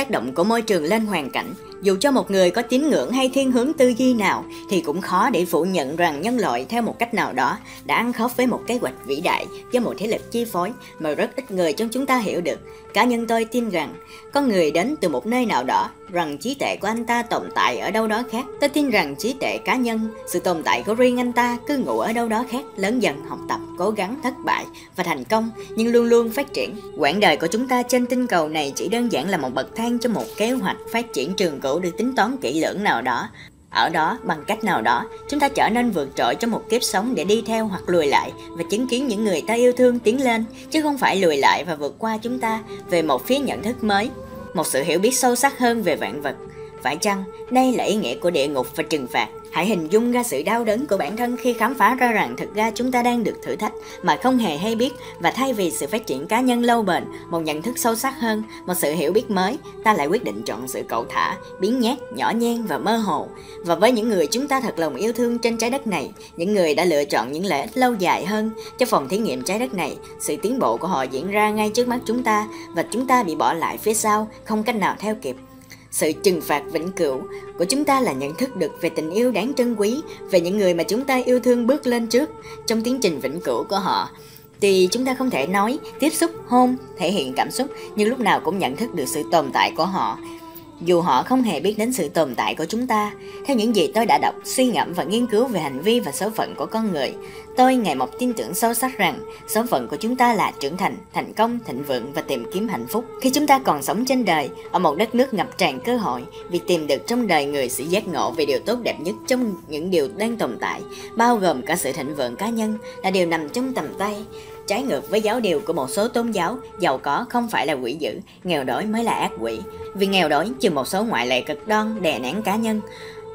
tác động của môi trường lên hoàn cảnh dù cho một người có tín ngưỡng hay thiên hướng tư duy nào thì cũng khó để phủ nhận rằng nhân loại theo một cách nào đó đã ăn khớp với một kế hoạch vĩ đại do một thế lực chi phối mà rất ít người trong chúng ta hiểu được. Cá nhân tôi tin rằng con người đến từ một nơi nào đó, rằng trí tuệ của anh ta tồn tại ở đâu đó khác. Tôi tin rằng trí tuệ cá nhân, sự tồn tại của riêng anh ta cứ ngủ ở đâu đó khác, lớn dần học tập, cố gắng, thất bại và thành công, nhưng luôn luôn phát triển. Quãng đời của chúng ta trên tinh cầu này chỉ đơn giản là một bậc thang cho một kế hoạch phát triển trường cửu được tính toán kỹ lưỡng nào đó ở đó bằng cách nào đó chúng ta trở nên vượt trội trong một kiếp sống để đi theo hoặc lùi lại và chứng kiến những người ta yêu thương tiến lên chứ không phải lùi lại và vượt qua chúng ta về một phía nhận thức mới một sự hiểu biết sâu sắc hơn về vạn vật phải chăng đây là ý nghĩa của địa ngục và trừng phạt Hãy hình dung ra sự đau đớn của bản thân khi khám phá ra rằng thực ra chúng ta đang được thử thách mà không hề hay biết và thay vì sự phát triển cá nhân lâu bền, một nhận thức sâu sắc hơn, một sự hiểu biết mới, ta lại quyết định chọn sự cầu thả, biến nhát, nhỏ nhen và mơ hồ. Và với những người chúng ta thật lòng yêu thương trên trái đất này, những người đã lựa chọn những lợi ích lâu dài hơn cho phòng thí nghiệm trái đất này, sự tiến bộ của họ diễn ra ngay trước mắt chúng ta và chúng ta bị bỏ lại phía sau, không cách nào theo kịp. Sự trừng phạt vĩnh cửu của chúng ta là nhận thức được về tình yêu đáng trân quý, về những người mà chúng ta yêu thương bước lên trước trong tiến trình vĩnh cửu của họ. Thì chúng ta không thể nói, tiếp xúc, hôn, thể hiện cảm xúc, nhưng lúc nào cũng nhận thức được sự tồn tại của họ dù họ không hề biết đến sự tồn tại của chúng ta. Theo những gì tôi đã đọc, suy ngẫm và nghiên cứu về hành vi và số phận của con người, tôi ngày một tin tưởng sâu sắc rằng số phận của chúng ta là trưởng thành, thành công, thịnh vượng và tìm kiếm hạnh phúc. Khi chúng ta còn sống trên đời, ở một đất nước ngập tràn cơ hội, việc tìm được trong đời người sự giác ngộ về điều tốt đẹp nhất trong những điều đang tồn tại, bao gồm cả sự thịnh vượng cá nhân, là điều nằm trong tầm tay trái ngược với giáo điều của một số tôn giáo, giàu có không phải là quỷ dữ, nghèo đói mới là ác quỷ. Vì nghèo đói trừ một số ngoại lệ cực đoan đè nén cá nhân,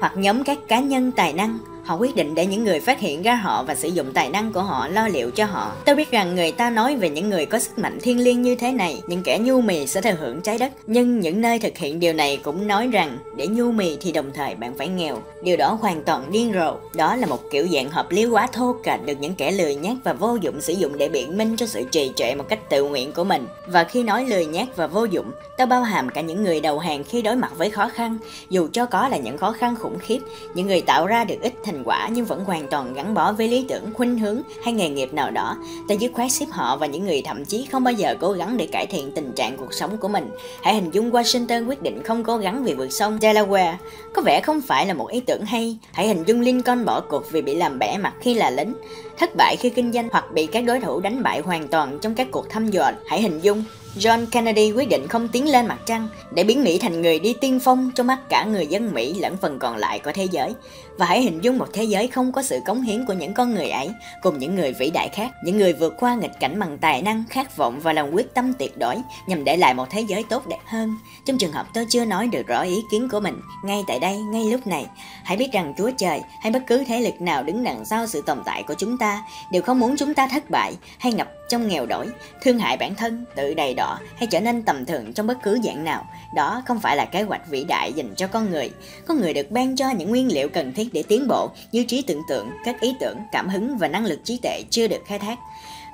hoặc nhóm các cá nhân tài năng Họ quyết định để những người phát hiện ra họ và sử dụng tài năng của họ lo liệu cho họ. Tôi biết rằng người ta nói về những người có sức mạnh thiên liêng như thế này, những kẻ nhu mì sẽ thừa hưởng trái đất. Nhưng những nơi thực hiện điều này cũng nói rằng để nhu mì thì đồng thời bạn phải nghèo. Điều đó hoàn toàn điên rồ. Đó là một kiểu dạng hợp lý quá thô kệch được những kẻ lười nhác và vô dụng sử dụng để biện minh cho sự trì trệ một cách tự nguyện của mình. Và khi nói lười nhác và vô dụng, tôi bao hàm cả những người đầu hàng khi đối mặt với khó khăn, dù cho có là những khó khăn khủng khiếp, những người tạo ra được ít thành thành quả nhưng vẫn hoàn toàn gắn bó với lý tưởng, khuynh hướng hay nghề nghiệp nào đó. Ta dứt khoát xếp họ và những người thậm chí không bao giờ cố gắng để cải thiện tình trạng cuộc sống của mình. Hãy hình dung Washington quyết định không cố gắng vì vượt sông Delaware. Có vẻ không phải là một ý tưởng hay. Hãy hình dung Lincoln bỏ cuộc vì bị làm bẻ mặt khi là lính, thất bại khi kinh doanh hoặc bị các đối thủ đánh bại hoàn toàn trong các cuộc thăm dò. Hãy hình dung John Kennedy quyết định không tiến lên mặt trăng để biến Mỹ thành người đi tiên phong trong mắt cả người dân Mỹ lẫn phần còn lại của thế giới. Và hãy hình dung một thế giới không có sự cống hiến của những con người ấy cùng những người vĩ đại khác, những người vượt qua nghịch cảnh bằng tài năng, khát vọng và lòng quyết tâm tuyệt đối nhằm để lại một thế giới tốt đẹp hơn. Trong trường hợp tôi chưa nói được rõ ý kiến của mình, ngay tại đây, ngay lúc này, hãy biết rằng Chúa Trời hay bất cứ thế lực nào đứng đằng sau sự tồn tại của chúng ta đều không muốn chúng ta thất bại hay ngập trong nghèo đói, thương hại bản thân, tự đầy đỏ hay trở nên tầm thường trong bất cứ dạng nào. Đó không phải là kế hoạch vĩ đại dành cho con người. Con người được ban cho những nguyên liệu cần thiết để tiến bộ như trí tưởng tượng, các ý tưởng, cảm hứng và năng lực trí tuệ chưa được khai thác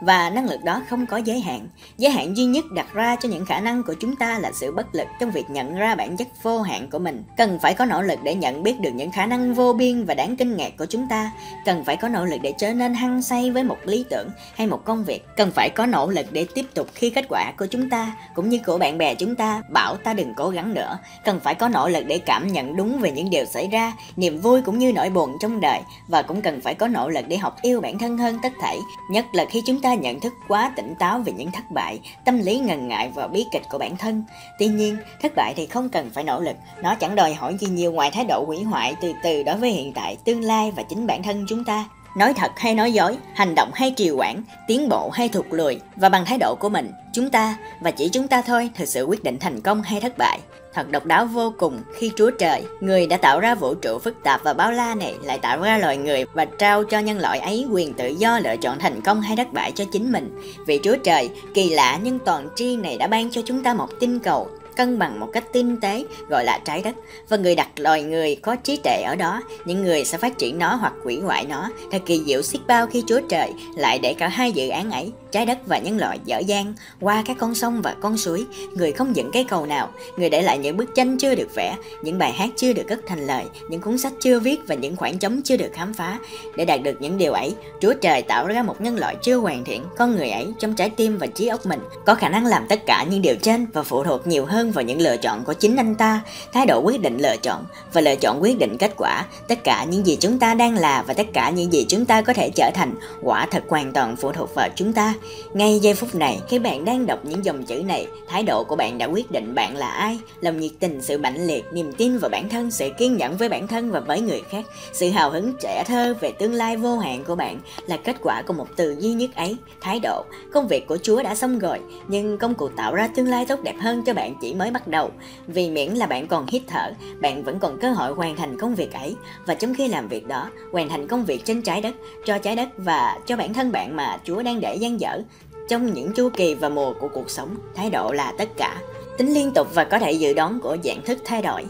và năng lực đó không có giới hạn. Giới hạn duy nhất đặt ra cho những khả năng của chúng ta là sự bất lực trong việc nhận ra bản chất vô hạn của mình. Cần phải có nỗ lực để nhận biết được những khả năng vô biên và đáng kinh ngạc của chúng ta. Cần phải có nỗ lực để trở nên hăng say với một lý tưởng hay một công việc. Cần phải có nỗ lực để tiếp tục khi kết quả của chúng ta cũng như của bạn bè chúng ta bảo ta đừng cố gắng nữa. Cần phải có nỗ lực để cảm nhận đúng về những điều xảy ra, niềm vui cũng như nỗi buồn trong đời và cũng cần phải có nỗ lực để học yêu bản thân hơn tất thảy, nhất là khi chúng ta ta nhận thức quá tỉnh táo về những thất bại, tâm lý ngần ngại và bí kịch của bản thân. Tuy nhiên, thất bại thì không cần phải nỗ lực, nó chẳng đòi hỏi gì nhiều ngoài thái độ hủy hoại từ từ đối với hiện tại, tương lai và chính bản thân chúng ta. Nói thật hay nói dối, hành động hay trì quản, tiến bộ hay thụt lùi và bằng thái độ của mình, chúng ta và chỉ chúng ta thôi thực sự quyết định thành công hay thất bại. Thật độc đáo vô cùng khi Chúa Trời, người đã tạo ra vũ trụ phức tạp và bao la này lại tạo ra loài người và trao cho nhân loại ấy quyền tự do lựa chọn thành công hay thất bại cho chính mình. Vì Chúa Trời, kỳ lạ nhưng toàn tri này đã ban cho chúng ta một tinh cầu cân bằng một cách tinh tế gọi là trái đất và người đặt loài người có trí tuệ ở đó những người sẽ phát triển nó hoặc hủy hoại nó thật kỳ diệu xiết bao khi chúa trời lại để cả hai dự án ấy trái đất và nhân loại dở dang qua các con sông và con suối, người không dựng cây cầu nào, người để lại những bức tranh chưa được vẽ, những bài hát chưa được cất thành lời, những cuốn sách chưa viết và những khoảng trống chưa được khám phá. Để đạt được những điều ấy, Chúa Trời tạo ra một nhân loại chưa hoàn thiện, con người ấy trong trái tim và trí óc mình có khả năng làm tất cả những điều trên và phụ thuộc nhiều hơn vào những lựa chọn của chính anh ta, thái độ quyết định lựa chọn và lựa chọn quyết định kết quả. Tất cả những gì chúng ta đang là và tất cả những gì chúng ta có thể trở thành quả thật hoàn toàn phụ thuộc vào chúng ta. Ngay giây phút này, khi bạn đang đọc những dòng chữ này, thái độ của bạn đã quyết định bạn là ai. Lòng nhiệt tình, sự mạnh liệt, niềm tin vào bản thân, sự kiên nhẫn với bản thân và với người khác, sự hào hứng trẻ thơ về tương lai vô hạn của bạn là kết quả của một từ duy nhất ấy, thái độ. Công việc của Chúa đã xong rồi, nhưng công cụ tạo ra tương lai tốt đẹp hơn cho bạn chỉ mới bắt đầu. Vì miễn là bạn còn hít thở, bạn vẫn còn cơ hội hoàn thành công việc ấy và trong khi làm việc đó, hoàn thành công việc trên trái đất, cho trái đất và cho bản thân bạn mà Chúa đang để dang dở. Trong những chu kỳ và mùa của cuộc sống, thái độ là tất cả. Tính liên tục và có thể dự đoán của dạng thức thay đổi.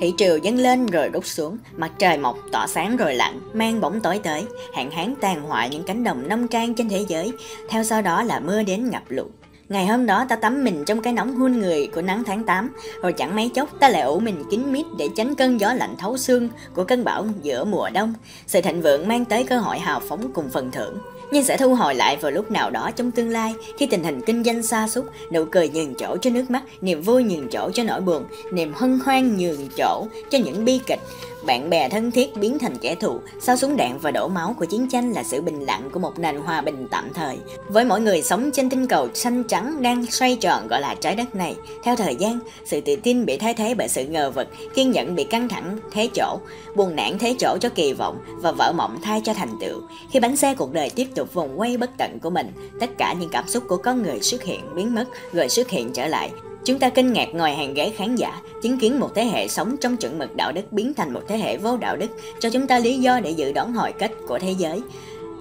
Thị triều dâng lên rồi rút xuống, mặt trời mọc tỏ sáng rồi lặn, mang bóng tối tới, hạn hán tàn hoại những cánh đồng nông trang trên thế giới, theo sau đó là mưa đến ngập lụt. Ngày hôm đó ta tắm mình trong cái nóng hun người của nắng tháng 8, rồi chẳng mấy chốc ta lại ủ mình kín mít để tránh cơn gió lạnh thấu xương của cơn bão giữa mùa đông. Sự thịnh vượng mang tới cơ hội hào phóng cùng phần thưởng. Nhưng sẽ thu hồi lại vào lúc nào đó trong tương lai khi tình hình kinh doanh xa sút nụ cười nhường chỗ cho nước mắt, niềm vui nhường chỗ cho nỗi buồn, niềm hân hoan nhường chỗ cho những bi kịch, bạn bè thân thiết biến thành kẻ thù, sau súng đạn và đổ máu của chiến tranh là sự bình lặng của một nền hòa bình tạm thời. Với mỗi người sống trên tinh cầu xanh trắng đang xoay tròn gọi là trái đất này, theo thời gian, sự tự tin bị thay thế bởi sự ngờ vực, kiên nhẫn bị căng thẳng thế chỗ, buồn nản thế chỗ cho kỳ vọng và vỡ mộng thay cho thành tựu. Khi bánh xe cuộc đời tiếp tục vòng quay bất tận của mình, tất cả những cảm xúc của con người xuất hiện biến mất rồi xuất hiện trở lại Chúng ta kinh ngạc ngồi hàng ghế khán giả, chứng kiến một thế hệ sống trong chuẩn mực đạo đức biến thành một thế hệ vô đạo đức, cho chúng ta lý do để dự đoán hồi kết của thế giới.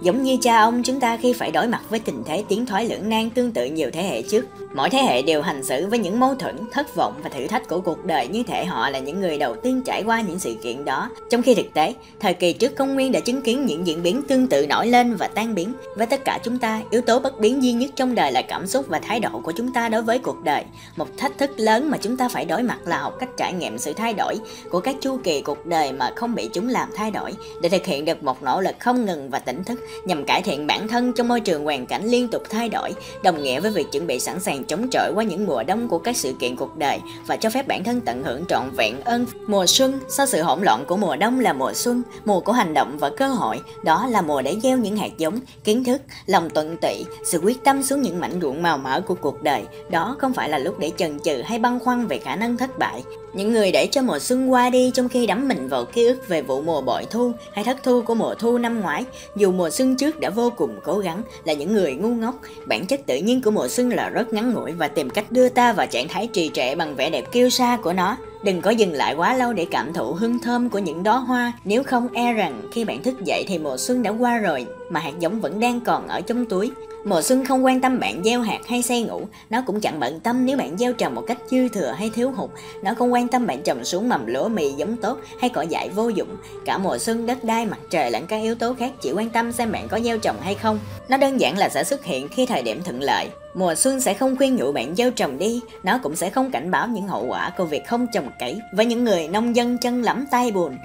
Giống như cha ông chúng ta khi phải đối mặt với tình thế tiến thoái lưỡng nan tương tự nhiều thế hệ trước, mỗi thế hệ đều hành xử với những mâu thuẫn, thất vọng và thử thách của cuộc đời như thể họ là những người đầu tiên trải qua những sự kiện đó. Trong khi thực tế, thời kỳ trước công nguyên đã chứng kiến những diễn biến tương tự nổi lên và tan biến. Với tất cả chúng ta, yếu tố bất biến duy nhất trong đời là cảm xúc và thái độ của chúng ta đối với cuộc đời. Một thách thức lớn mà chúng ta phải đối mặt là học cách trải nghiệm sự thay đổi của các chu kỳ cuộc đời mà không bị chúng làm thay đổi để thực hiện được một nỗ lực không ngừng và tỉnh thức nhằm cải thiện bản thân trong môi trường hoàn cảnh liên tục thay đổi, đồng nghĩa với việc chuẩn bị sẵn sàng chống chọi qua những mùa đông của các sự kiện cuộc đời và cho phép bản thân tận hưởng trọn vẹn ơn mùa xuân. Sau sự hỗn loạn của mùa đông là mùa xuân, mùa của hành động và cơ hội, đó là mùa để gieo những hạt giống, kiến thức, lòng tuận tị, sự quyết tâm xuống những mảnh ruộng màu mỡ của cuộc đời. Đó không phải là lúc để chần chừ hay băn khoăn về khả năng thất bại. Những người để cho mùa xuân qua đi trong khi đắm mình vào ký ức về vụ mùa bội thu hay thất thu của mùa thu năm ngoái, dù mùa xuân trước đã vô cùng cố gắng, là những người ngu ngốc. Bản chất tự nhiên của mùa xuân là rất ngắn ngủi và tìm cách đưa ta vào trạng thái trì trệ bằng vẻ đẹp kiêu sa của nó. Đừng có dừng lại quá lâu để cảm thụ hương thơm của những đóa hoa, nếu không e rằng khi bạn thức dậy thì mùa xuân đã qua rồi, mà hạt giống vẫn đang còn ở trong túi. Mùa xuân không quan tâm bạn gieo hạt hay say ngủ, nó cũng chẳng bận tâm nếu bạn gieo trồng một cách dư thừa hay thiếu hụt. Nó không quan tâm bạn trồng xuống mầm lúa mì giống tốt hay cỏ dại vô dụng. Cả mùa xuân đất đai, mặt trời lẫn các yếu tố khác chỉ quan tâm xem bạn có gieo trồng hay không. Nó đơn giản là sẽ xuất hiện khi thời điểm thuận lợi. Mùa xuân sẽ không khuyên nhủ bạn gieo trồng đi, nó cũng sẽ không cảnh báo những hậu quả của việc không trồng cấy với những người nông dân chân lắm tay buồn.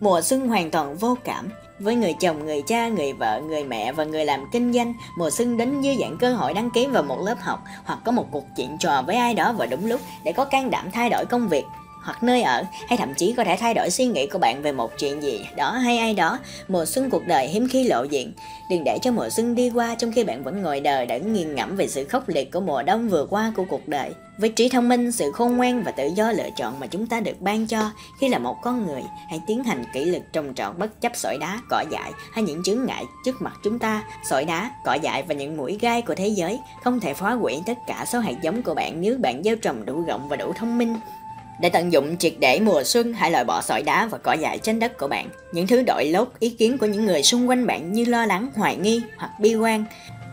Mùa xuân hoàn toàn vô cảm, với người chồng, người cha, người vợ, người mẹ và người làm kinh doanh, mùa xuân đến như dạng cơ hội đăng ký vào một lớp học hoặc có một cuộc chuyện trò với ai đó vào đúng lúc để có can đảm thay đổi công việc hoặc nơi ở, hay thậm chí có thể thay đổi suy nghĩ của bạn về một chuyện gì đó hay ai đó. Mùa xuân cuộc đời hiếm khi lộ diện. Đừng để cho mùa xuân đi qua trong khi bạn vẫn ngồi đời để nghiền ngẫm về sự khốc liệt của mùa đông vừa qua của cuộc đời. Với trí thông minh, sự khôn ngoan và tự do lựa chọn mà chúng ta được ban cho, khi là một con người, hãy tiến hành kỷ lực trồng trọt bất chấp sỏi đá, cỏ dại hay những chướng ngại trước mặt chúng ta. Sỏi đá, cỏ dại và những mũi gai của thế giới không thể phá hủy tất cả số hạt giống của bạn nếu bạn gieo trồng đủ rộng và đủ thông minh để tận dụng triệt để mùa xuân, hãy loại bỏ sỏi đá và cỏ dại trên đất của bạn. Những thứ đội lốt ý kiến của những người xung quanh bạn như lo lắng, hoài nghi hoặc bi quan.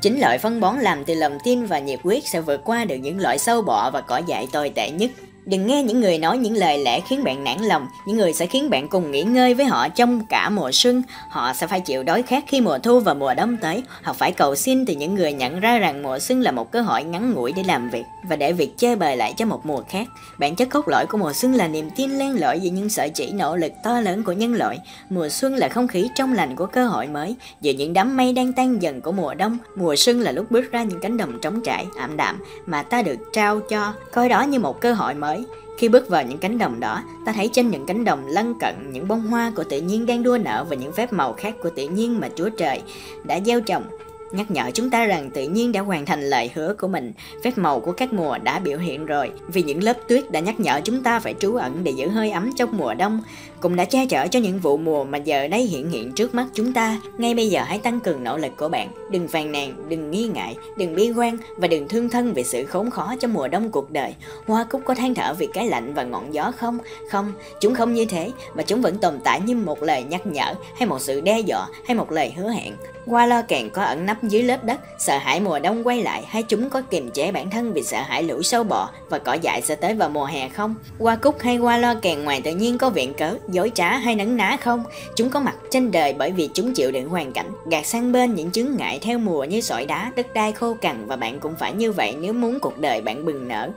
Chính loại phân bón làm từ lòng tin và nhiệt huyết sẽ vượt qua được những loại sâu bọ và cỏ dại tồi tệ nhất. Đừng nghe những người nói những lời lẽ khiến bạn nản lòng, những người sẽ khiến bạn cùng nghỉ ngơi với họ trong cả mùa xuân. Họ sẽ phải chịu đói khát khi mùa thu và mùa đông tới. Họ phải cầu xin từ những người nhận ra rằng mùa xuân là một cơ hội ngắn ngủi để làm việc và để việc chơi bời lại cho một mùa khác. Bản chất cốt lõi của mùa xuân là niềm tin len lỏi về những sợi chỉ nỗ lực to lớn của nhân loại. Mùa xuân là không khí trong lành của cơ hội mới. Giữa những đám mây đang tan dần của mùa đông, mùa xuân là lúc bước ra những cánh đồng trống trải, ảm đạm mà ta được trao cho, coi đó như một cơ hội mới. Khi bước vào những cánh đồng đó, ta thấy trên những cánh đồng lân cận những bông hoa của tự nhiên đang đua nở và những phép màu khác của tự nhiên mà Chúa Trời đã gieo trồng nhắc nhở chúng ta rằng tự nhiên đã hoàn thành lời hứa của mình. Phép màu của các mùa đã biểu hiện rồi, vì những lớp tuyết đã nhắc nhở chúng ta phải trú ẩn để giữ hơi ấm trong mùa đông, cũng đã che chở cho những vụ mùa mà giờ đây hiện hiện trước mắt chúng ta. Ngay bây giờ hãy tăng cường nỗ lực của bạn, đừng phàn nàn, đừng nghi ngại, đừng bi quan và đừng thương thân vì sự khốn khó trong mùa đông cuộc đời. Hoa cúc có than thở vì cái lạnh và ngọn gió không? Không, chúng không như thế, và chúng vẫn tồn tại như một lời nhắc nhở hay một sự đe dọa hay một lời hứa hẹn. Qua lo càng có ẩn nấp dưới lớp đất, sợ hãi mùa đông quay lại hay chúng có kiềm chế bản thân vì sợ hãi lũ sâu bọ và cỏ dại sẽ tới vào mùa hè không? Qua cúc hay qua lo càng ngoài tự nhiên có viện cớ, dối trá hay nấn ná không? Chúng có mặt trên đời bởi vì chúng chịu đựng hoàn cảnh, gạt sang bên những chướng ngại theo mùa như sỏi đá, đất đai khô cằn và bạn cũng phải như vậy nếu muốn cuộc đời bạn bừng nở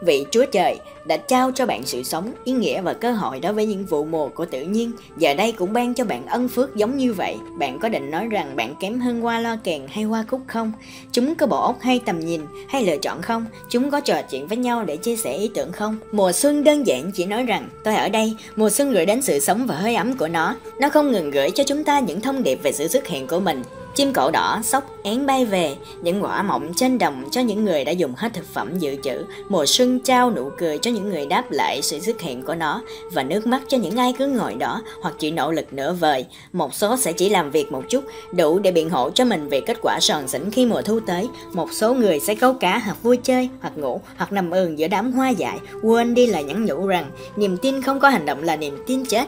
vị Chúa Trời đã trao cho bạn sự sống, ý nghĩa và cơ hội đối với những vụ mùa của tự nhiên. Giờ đây cũng ban cho bạn ân phước giống như vậy. Bạn có định nói rằng bạn kém hơn hoa lo kèn hay hoa cúc không? Chúng có bộ óc hay tầm nhìn hay lựa chọn không? Chúng có trò chuyện với nhau để chia sẻ ý tưởng không? Mùa xuân đơn giản chỉ nói rằng tôi ở đây, mùa xuân gửi đến sự sống và hơi ấm của nó. Nó không ngừng gửi cho chúng ta những thông điệp về sự xuất hiện của mình Chim cổ đỏ sóc én bay về, những quả mọng trên đồng cho những người đã dùng hết thực phẩm dự trữ, mùa xuân trao nụ cười cho những người đáp lại sự xuất hiện của nó, và nước mắt cho những ai cứ ngồi đó hoặc chỉ nỗ lực nửa vời. Một số sẽ chỉ làm việc một chút, đủ để biện hộ cho mình về kết quả sòn sỉnh khi mùa thu tới. Một số người sẽ câu cá hoặc vui chơi, hoặc ngủ, hoặc nằm ườn giữa đám hoa dại, quên đi là nhắn nhủ rằng niềm tin không có hành động là niềm tin chết.